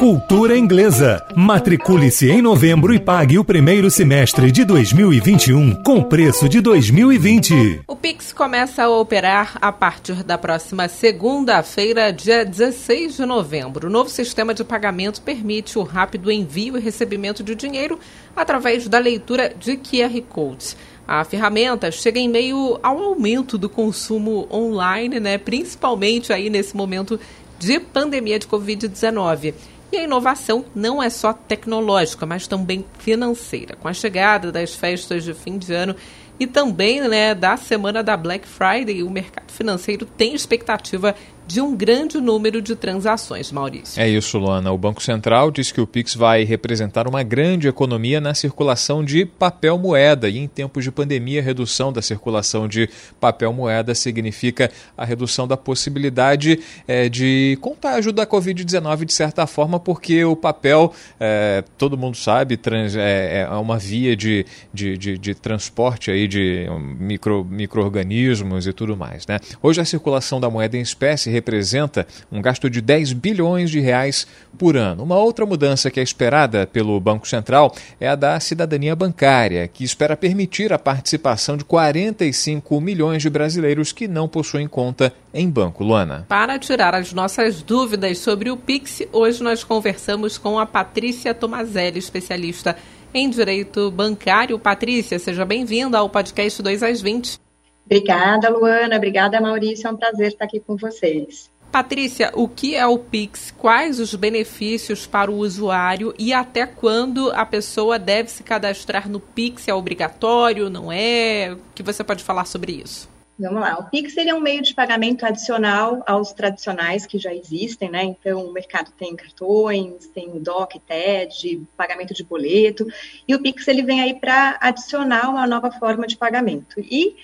Cultura Inglesa. Matricule-se em novembro e pague o primeiro semestre de 2021 com preço de 2020. O Pix começa a operar a partir da próxima segunda-feira, dia 16 de novembro. O novo sistema de pagamento permite o rápido envio e recebimento de dinheiro através da leitura de QR Codes. A ferramenta chega em meio ao aumento do consumo online, né? principalmente aí nesse momento de pandemia de Covid-19. E a inovação não é só tecnológica, mas também financeira. Com a chegada das festas de fim de ano e também né, da semana da Black Friday, o mercado financeiro tem expectativa de um grande número de transações, Maurício. É isso, Luana. O Banco Central diz que o Pix vai representar uma grande economia na circulação de papel moeda e em tempos de pandemia, a redução da circulação de papel moeda significa a redução da possibilidade é, de contágio da Covid-19 de certa forma, porque o papel, é, todo mundo sabe, trans, é, é, uma via de, de, de, de transporte aí de micro, micro-organismos e tudo mais. Né? Hoje a circulação da moeda em espécie representa um gasto de 10 bilhões de reais por ano. Uma outra mudança que é esperada pelo Banco Central é a da cidadania bancária, que espera permitir a participação de 45 milhões de brasileiros que não possuem conta em banco. Luana. Para tirar as nossas dúvidas sobre o Pix, hoje nós conversamos com a Patrícia Tomazelli, especialista em direito bancário. Patrícia, seja bem-vinda ao podcast 2 às 20. Obrigada, Luana. Obrigada, Maurício. É um prazer estar aqui com vocês. Patrícia, o que é o Pix? Quais os benefícios para o usuário e até quando a pessoa deve se cadastrar no Pix? É obrigatório? Não é? O que você pode falar sobre isso? Vamos lá. O Pix é um meio de pagamento adicional aos tradicionais que já existem, né? Então, o mercado tem cartões, tem o DOC, TED, pagamento de boleto, e o Pix ele vem aí para adicionar uma nova forma de pagamento. E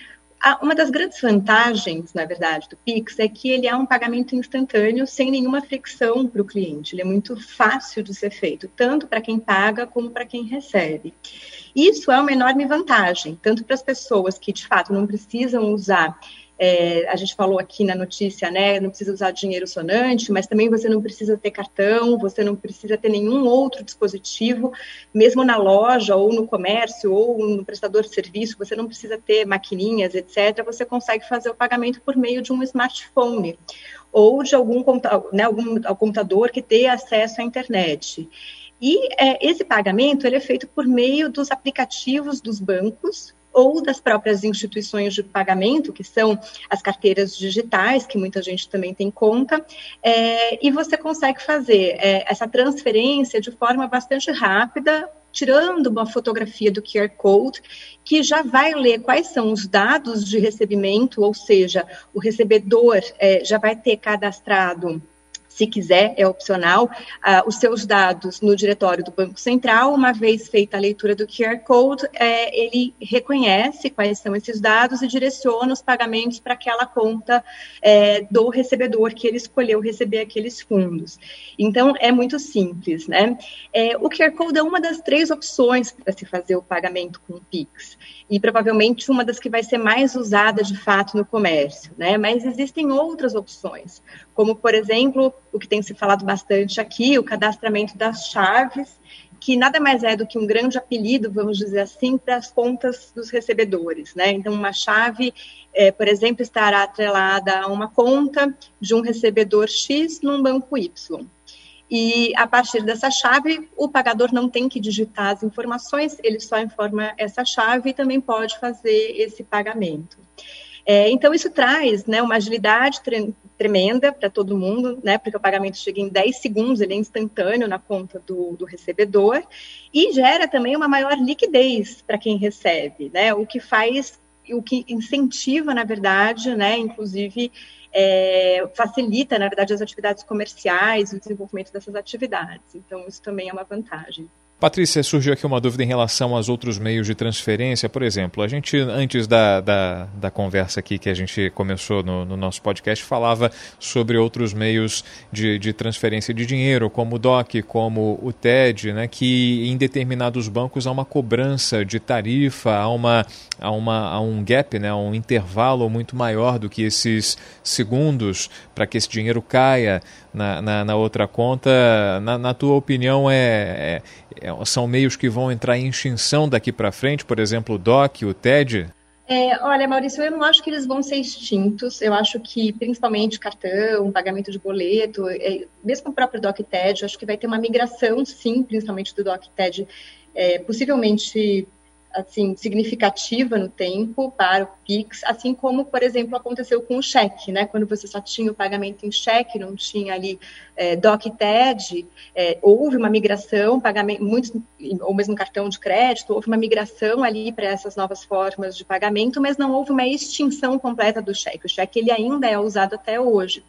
uma das grandes vantagens, na verdade, do Pix é que ele é um pagamento instantâneo, sem nenhuma fricção para o cliente. Ele é muito fácil de ser feito, tanto para quem paga como para quem recebe. Isso é uma enorme vantagem, tanto para as pessoas que, de fato, não precisam usar é, a gente falou aqui na notícia, né? Não precisa usar dinheiro sonante, mas também você não precisa ter cartão, você não precisa ter nenhum outro dispositivo, mesmo na loja ou no comércio ou no prestador de serviço, você não precisa ter maquininhas, etc. Você consegue fazer o pagamento por meio de um smartphone ou de algum, né, algum computador que dê acesso à internet. E é, esse pagamento ele é feito por meio dos aplicativos dos bancos ou das próprias instituições de pagamento, que são as carteiras digitais, que muita gente também tem conta, é, e você consegue fazer é, essa transferência de forma bastante rápida, tirando uma fotografia do QR Code, que já vai ler quais são os dados de recebimento, ou seja, o recebedor é, já vai ter cadastrado se quiser, é opcional, uh, os seus dados no diretório do Banco Central. Uma vez feita a leitura do QR Code, é, ele reconhece quais são esses dados e direciona os pagamentos para aquela conta é, do recebedor que ele escolheu receber aqueles fundos. Então, é muito simples, né? É, o QR Code é uma das três opções para se fazer o pagamento com o Pix e provavelmente uma das que vai ser mais usada de fato no comércio, né? Mas existem outras opções, como por exemplo o que tem se falado bastante aqui, o cadastramento das chaves, que nada mais é do que um grande apelido, vamos dizer assim, para as contas dos recebedores, né? Então, uma chave, é, por exemplo, estará atrelada a uma conta de um recebedor X num banco Y. E a partir dessa chave, o pagador não tem que digitar as informações, ele só informa essa chave e também pode fazer esse pagamento. É, então, isso traz né, uma agilidade tre tremenda para todo mundo, né, porque o pagamento chega em 10 segundos, ele é instantâneo na conta do, do recebedor, e gera também uma maior liquidez para quem recebe, né, o que faz, o que incentiva, na verdade, né, inclusive, é, facilita, na verdade, as atividades comerciais, o desenvolvimento dessas atividades. Então, isso também é uma vantagem. Patrícia, surgiu aqui uma dúvida em relação aos outros meios de transferência. Por exemplo, a gente, antes da, da, da conversa aqui que a gente começou no, no, nosso podcast, falava sobre outros meios de, de transferência de dinheiro, como o DOC, como o TED, né, que em determinados bancos há uma cobrança de tarifa, há, uma, há, uma, há um gap, né, um intervalo muito maior do que esses segundos para que esse dinheiro caia na, na, na outra conta. Na, na tua opinião, é, é, é, são meios que vão entrar em extinção daqui para frente, por exemplo, o DOC, o TED? É, olha, Maurício, eu não acho que eles vão ser extintos. Eu acho que, principalmente, cartão, pagamento de boleto, é, mesmo o próprio eu acho que vai ter uma migração, sim, principalmente do DocTed, é, possivelmente assim significativa no tempo para o Pix, assim como, por exemplo, aconteceu com o cheque, né? Quando você só tinha o pagamento em cheque, não tinha ali é, DocTed, é, houve uma migração, pagamento, muitos, ou mesmo cartão de crédito, houve uma migração ali para essas novas formas de pagamento, mas não houve uma extinção completa do cheque. O cheque ele ainda é usado até hoje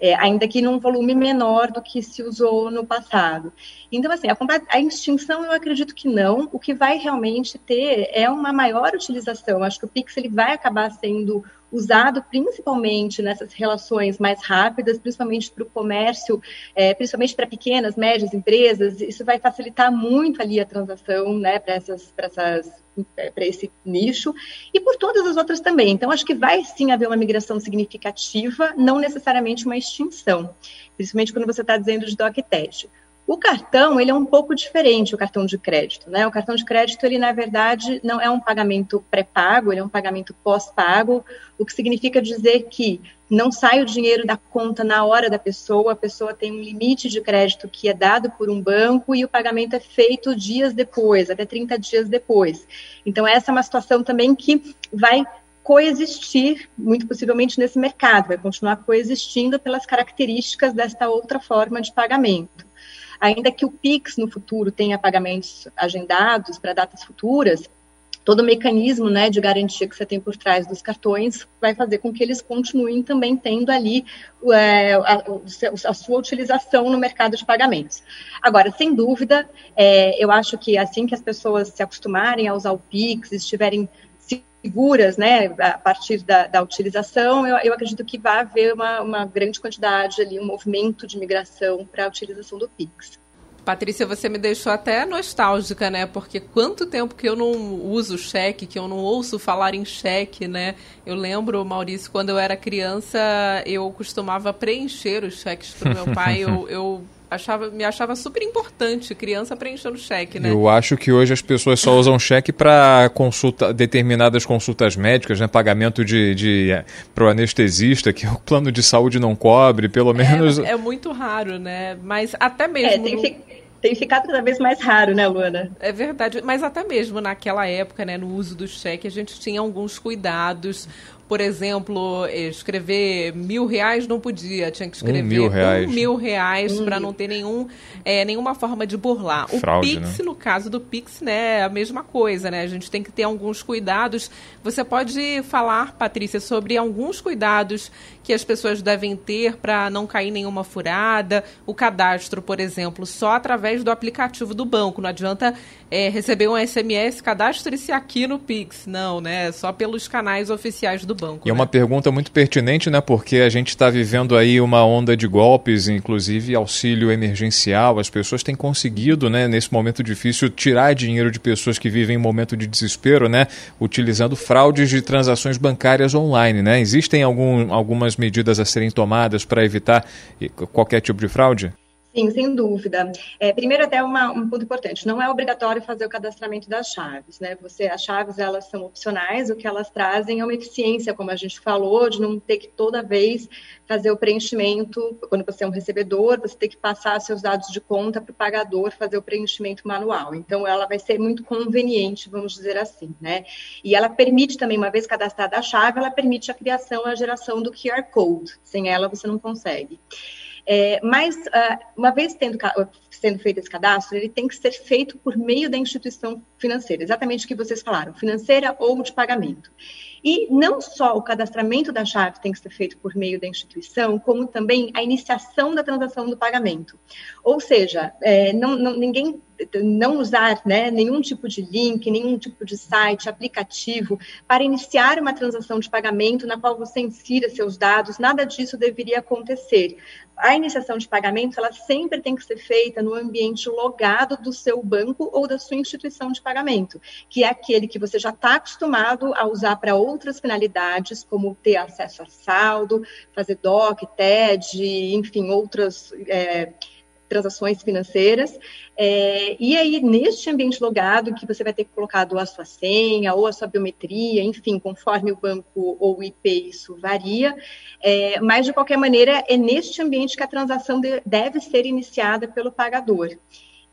é, ainda que num volume menor do que se usou no passado. Então, assim, a, a, extinção eu acredito que não. O que vai realmente ter é uma maior utilização. Acho que o Pix ele vai acabar sendo usado principalmente nessas relações mais rápidas, principalmente para o comércio, é, principalmente para pequenas, médias empresas. Isso vai facilitar muito ali a transação, né, para essas, essas para esse nicho e por todas as outras também. Então, acho que vai sim haver uma migração significativa, não necessariamente uma extinção, principalmente quando você está dizendo de DOC teste. O cartão, ele é um pouco diferente, o cartão de crédito, né? O cartão de crédito, ele, na verdade, não é um pagamento pré-pago, ele é um pagamento pós-pago, o que significa dizer que não sai o dinheiro da conta na hora da pessoa, a pessoa tem um limite de crédito que é dado por um banco e o pagamento é feito dias depois, até 30 dias depois. Então, essa é uma situação também que vai coexistir, muito possivelmente, nesse mercado, vai continuar coexistindo pelas características desta outra forma de pagamento. Ainda que o Pix no futuro tenha pagamentos agendados para datas futuras, todo o mecanismo né, de garantia que você tem por trás dos cartões vai fazer com que eles continuem também tendo ali é, a, a, sua utilização no mercado de pagamentos. Agora, sem dúvida, é, eu acho que assim que as pessoas se acostumarem a usar o Pix, estiverem seguras, né, a partir da, da utilização, eu, eu, acredito que vai haver uma, uma grande quantidade ali, um movimento de migração para a utilização do Pix. Patrícia, você me deixou até nostálgica, né? Porque quanto tempo que eu não uso cheque, que eu não ouço falar em cheque, né? Eu lembro, Maurício, quando eu era criança, eu costumava preencher os cheques para o meu pai. eu, eu achava, me achava super importante criança preenchendo cheque, né? Eu acho que hoje as pessoas só usam cheque para consulta determinadas consultas médicas, né? Pagamento de, de é, para o anestesista que o plano de saúde não cobre, pelo menos. É, é muito raro, né? Mas até mesmo. É, tem, no... tem ficado cada vez mais raro, né, Luana? É verdade, mas até mesmo naquela época, né, no uso do cheque, a gente tinha alguns cuidados por exemplo, escrever mil reais não podia, tinha que escrever um mil reais, um mil reais para não ter nenhum, é, nenhuma forma de burlar. Fraude, o Pix, né? no caso do Pix, né, é a mesma coisa, né? A gente tem que ter alguns cuidados. Você pode falar, Patrícia, sobre alguns cuidados que as pessoas devem ter para não cair nenhuma furada? O cadastro, por exemplo, só através do aplicativo do banco. Não adianta é, receber um SMS, cadastre-se aqui no Pix. Não, né? Só pelos canais oficiais do banco. E é uma né? pergunta muito pertinente, né? Porque a gente está vivendo aí uma onda de golpes, inclusive auxílio emergencial. As pessoas têm conseguido, né, nesse momento difícil, tirar dinheiro de pessoas que vivem em momento de desespero, né? Utilizando fraudes de transações bancárias online, né? Existem algum, algumas medidas a serem tomadas para evitar qualquer tipo de fraude? Sim, sem dúvida. É, primeiro, até uma, um ponto importante: não é obrigatório fazer o cadastramento das chaves, né? Você, as chaves elas são opcionais, o que elas trazem é uma eficiência, como a gente falou, de não ter que toda vez fazer o preenchimento. Quando você é um recebedor, você tem que passar seus dados de conta para o pagador fazer o preenchimento manual. Então, ela vai ser muito conveniente, vamos dizer assim, né? E ela permite também, uma vez cadastrada a chave, ela permite a criação a geração do QR Code. Sem ela, você não consegue. É, mas, uh, uma vez tendo, sendo feito esse cadastro, ele tem que ser feito por meio da instituição financeira, exatamente o que vocês falaram, financeira ou de pagamento. E não só o cadastramento da chave tem que ser feito por meio da instituição, como também a iniciação da transação do pagamento. Ou seja, é, não, não, ninguém não usar né, nenhum tipo de link, nenhum tipo de site, aplicativo para iniciar uma transação de pagamento na qual você insira seus dados, nada disso deveria acontecer. A iniciação de pagamento, ela sempre tem que ser feita no ambiente logado do seu banco ou da sua instituição de pagamento, que é aquele que você já está acostumado a usar para outras finalidades, como ter acesso a saldo, fazer DOC, TED, enfim, outras... É, transações financeiras. É, e aí, neste ambiente logado, que você vai ter colocado a sua senha ou a sua biometria, enfim, conforme o banco ou o IP, isso varia. É, mas, de qualquer maneira, é neste ambiente que a transação de, deve ser iniciada pelo pagador.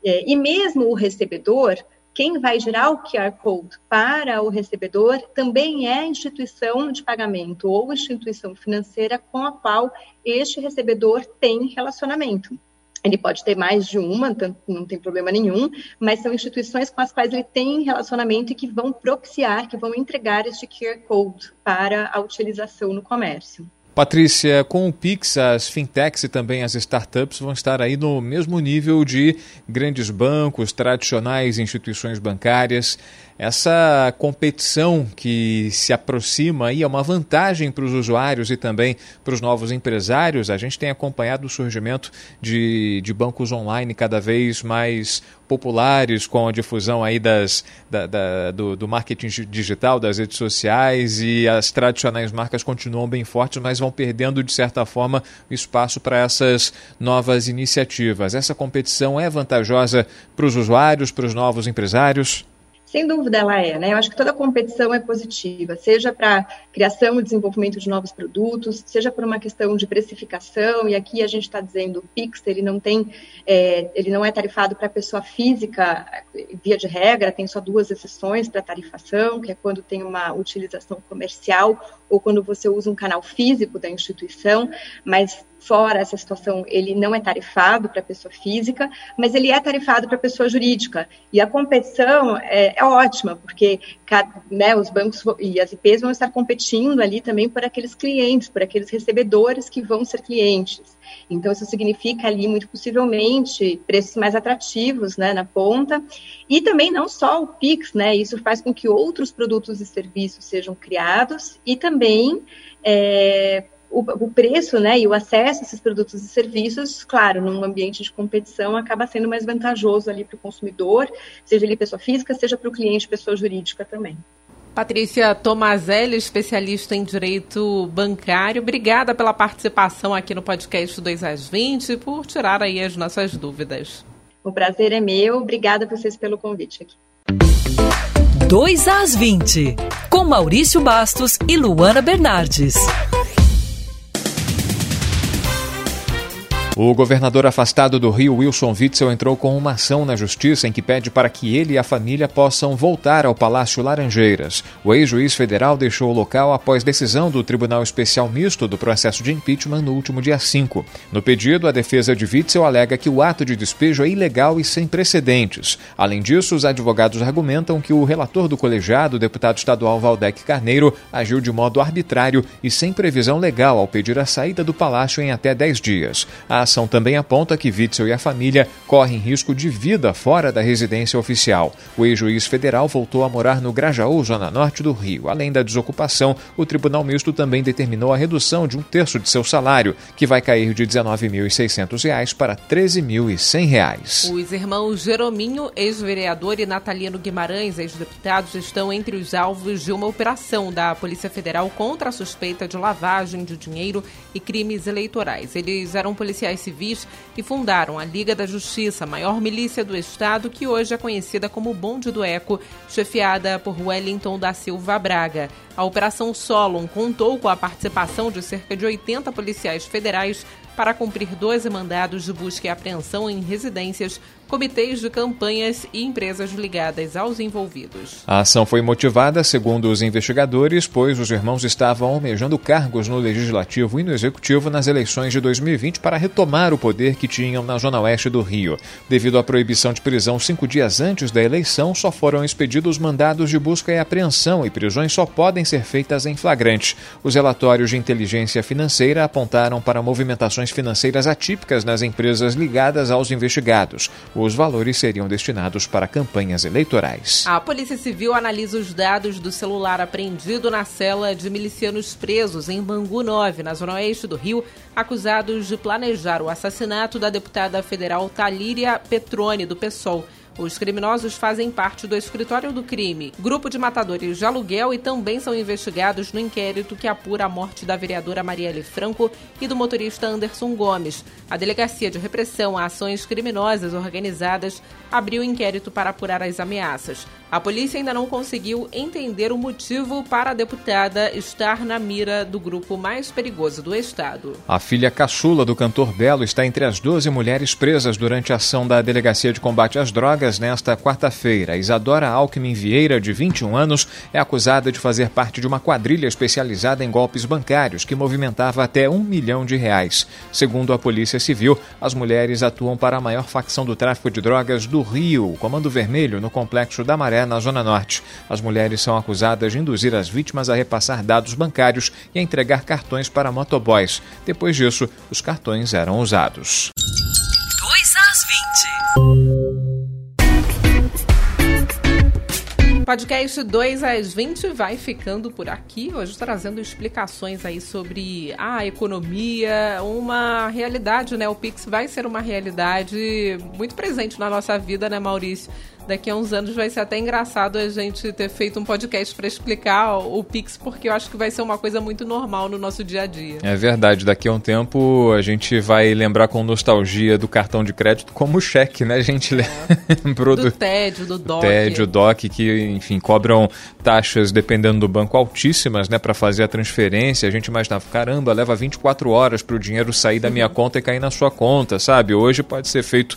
É, e mesmo o recebedor, quem vai gerar o QR Code para o recebedor também é a instituição de pagamento ou instituição financeira com a qual este recebedor tem relacionamento. Ele pode ter mais de uma, não tem problema nenhum, mas são instituições com as quais ele tem relacionamento e que vão propiciar, que vão entregar este QR Code para a utilização no comércio. Patrícia, com o Pix, as fintechs e também as startups vão estar aí no mesmo nível de grandes bancos, tradicionais instituições bancárias. Essa competição que se aproxima aí é uma vantagem para os usuários e também para os novos empresários. A gente tem acompanhado o surgimento de, de bancos online cada vez mais populares com a difusão aí das, da, da, do, do marketing digital, das redes sociais e as tradicionais marcas continuam bem fortes, mas vão perdendo de certa forma espaço para essas novas iniciativas. Essa competição é vantajosa para os usuários, para os novos empresários? Sem dúvida ela é, né? Eu acho que toda competição é positiva, seja para criação e desenvolvimento de novos produtos, seja por uma questão de precificação, e aqui a gente está dizendo o Pix, ele não tem, é, ele não é tarifado para pessoa física, via de regra, tem só duas exceções para tarifação, que é quando tem uma utilização comercial ou quando você usa um canal físico da instituição, mas fora essa situação, ele não é tarifado para pessoa física, mas ele é tarifado para pessoa jurídica. E a competição é, é ótima, porque né, os bancos e as IPs vão estar competindo ali também por aqueles clientes, por aqueles recebedores que vão ser clientes. Então, isso significa ali, muito possivelmente, preços mais atrativos né, na ponta. E também não só o PIX, né? Isso faz com que outros produtos e serviços sejam criados e também é, o, o, preço né, e o acesso a esses produtos e serviços, claro, num ambiente de competição, acaba sendo mais vantajoso ali para o consumidor, seja ele pessoa física, seja para o cliente pessoa jurídica também. Patrícia Tomazelli, especialista em direito bancário, obrigada pela participação aqui no podcast 2 às 20 e por tirar aí as nossas dúvidas. O prazer é meu, obrigada a vocês pelo convite aqui. 2 às 20, com Maurício Bastos e Luana Bernardes. O governador afastado do Rio, Wilson Witzel, entrou com uma ação na justiça em que pede para que ele e a família possam voltar ao Palácio Laranjeiras. O ex-juiz federal deixou o local após decisão do Tribunal Especial Misto do processo de impeachment no último dia 5. No pedido, a defesa de Witzel alega que o ato de despejo é ilegal e sem precedentes. Além disso, os advogados argumentam que o relator do colegiado, deputado estadual Valdec Carneiro, agiu de modo arbitrário e sem previsão legal ao pedir a saída do palácio em até 10 dias. A ação também aponta que Witzel e a família correm risco de vida fora da residência oficial. O ex-juiz federal voltou a morar no Grajaú, zona norte do Rio. Além da desocupação, o Tribunal Misto também determinou a redução de um terço de seu salário, que vai cair de R$ 19.600 para R$ 13.100. Os irmãos Jerominho, ex-vereador, e Natalino Guimarães, ex-deputados, estão entre os alvos de uma operação da Polícia Federal contra a suspeita de lavagem de dinheiro e crimes eleitorais. Eles eram policiais policiais civis e fundaram a Liga da Justiça, maior milícia do Estado, que hoje é conhecida como Bonde do Eco, chefiada por Wellington da Silva Braga. A Operação Solon contou com a participação de cerca de 80 policiais federais para cumprir 12 mandados de busca e apreensão em residências comitês de campanhas e empresas ligadas aos envolvidos. A ação foi motivada, segundo os investigadores, pois os irmãos estavam almejando cargos no Legislativo e no Executivo nas eleições de 2020 para retomar o poder que tinham na zona oeste do Rio. Devido à proibição de prisão cinco dias antes da eleição, só foram expedidos mandados de busca e apreensão e prisões só podem ser feitas em flagrante. Os relatórios de inteligência financeira apontaram para movimentações financeiras atípicas nas empresas ligadas aos investigados. Os valores seriam destinados para campanhas eleitorais. A Polícia Civil analisa os dados do celular apreendido na cela de milicianos presos em Bangu 9, na zona oeste do Rio, acusados de planejar o assassinato da deputada federal Talíria Petrone, do PSOL. Os criminosos fazem parte do escritório do crime, grupo de matadores de aluguel e também são investigados no inquérito que apura a morte da vereadora Marielle Franco e do motorista Anderson Gomes. A Delegacia de Repressão a Ações Criminosas Organizadas abriu inquérito para apurar as ameaças. A polícia ainda não conseguiu entender o motivo para a deputada estar na mira do grupo mais perigoso do estado. A filha caçula do cantor Belo está entre as 12 mulheres presas durante a ação da Delegacia de Combate às Drogas nesta quarta-feira. Isadora Alckmin Vieira, de 21 anos, é acusada de fazer parte de uma quadrilha especializada em golpes bancários que movimentava até um milhão de reais. Segundo a Polícia Civil, as mulheres atuam para a maior facção do tráfico de drogas do Rio, Comando Vermelho, no complexo da Maré na Zona Norte. As mulheres são acusadas de induzir as vítimas a repassar dados bancários e a entregar cartões para motoboys. Depois disso, os cartões eram usados. 2 às 20. Podcast 2 às 20 vai ficando por aqui, hoje trazendo explicações aí sobre a economia, uma realidade, né? O Pix vai ser uma realidade muito presente na nossa vida, né, Maurício? Daqui a uns anos vai ser até engraçado a gente ter feito um podcast para explicar o Pix, porque eu acho que vai ser uma coisa muito normal no nosso dia a dia. É verdade, daqui a um tempo a gente vai lembrar com nostalgia do cartão de crédito como cheque, né? A gente é. lembrou do, do TED, do DOC. TED, o DOC, que, enfim, cobram taxas, dependendo do banco, altíssimas, né, para fazer a transferência. A gente imaginava, caramba, leva 24 horas para o dinheiro sair da minha conta e cair na sua conta, sabe? Hoje pode ser feito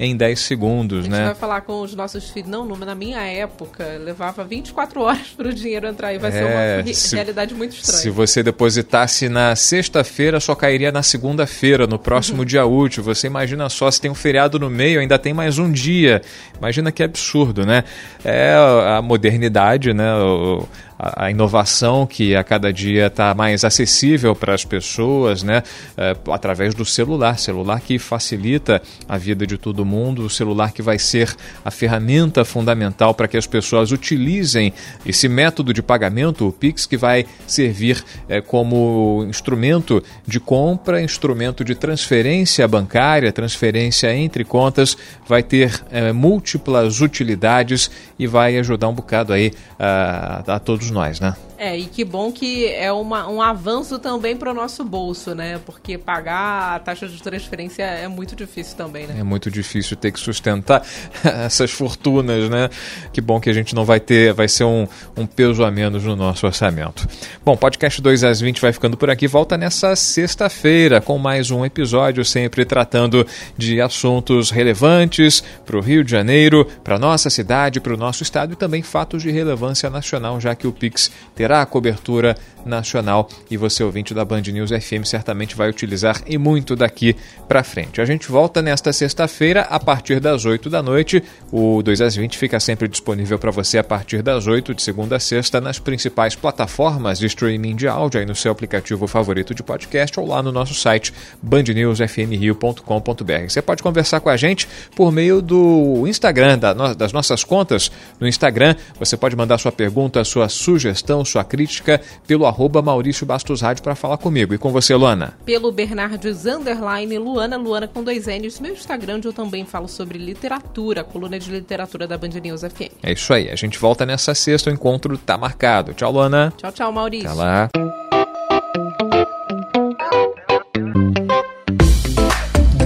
em 10 segundos, né? A gente né? vai falar com os nossos filhos. Não, na minha época, levava 24 horas para o dinheiro entrar e vai é, ser uma se, realidade muito estranha. Se você depositasse na sexta-feira, só cairia na segunda-feira, no próximo dia útil. Você imagina só, se tem um feriado no meio, ainda tem mais um dia. Imagina que absurdo, né? É a modernidade, né? O, a, inovação que a cada dia está mais acessível para as pessoas, né? É, através do celular, celular que facilita a vida de todo mundo, o celular que vai ser a ferramenta fundamental para que as pessoas utilizem esse método de pagamento, o Pix, que vai servir é, como instrumento de compra, instrumento de transferência bancária, transferência entre contas, vai ter é, múltiplas utilidades e vai ajudar um bocado aí a, a todos nós, né? É, e que bom que é uma, um avanço também para o nosso bolso, né? Porque pagar a taxa de transferência é muito difícil também, né? É muito difícil ter que sustentar essas fortunas, né? Que bom que a gente não vai ter, vai ser um, um peso a menos no nosso orçamento. Bom, podcast 2 às 20 vai ficando por aqui. Volta nessa sexta-feira com mais um episódio, sempre tratando de assuntos relevantes para o Rio de Janeiro, para nossa cidade, para o nosso estado e também fatos de relevância nacional, já que o Pix terá a cobertura nacional e você, ouvinte da Band News FM, certamente vai utilizar e muito daqui para frente. A gente volta nesta sexta-feira a partir das 8 da noite. O 2 às 20 fica sempre disponível para você a partir das 8 de segunda a sexta nas principais plataformas de streaming de áudio aí no seu aplicativo favorito de podcast ou lá no nosso site bandnewsfmrio.com.br. Você pode conversar com a gente por meio do Instagram, das nossas contas no Instagram. Você pode mandar sua pergunta, sua sugestão, sua crítica pelo arroba Maurício Bastos Rádio para falar comigo. E com você, Luana? Pelo Bernardes Underline Luana, Luana com dois N's. Meu Instagram, onde eu também falo sobre literatura, coluna de literatura da Band News FM. É isso aí. A gente volta nessa sexta, o encontro tá marcado. Tchau, Luana. Tchau, tchau, Maurício. Até lá.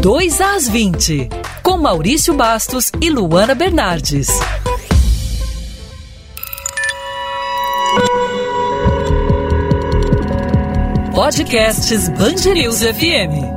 Dois às 20, com Maurício Bastos e Luana Bernardes. Podcasts Band FM.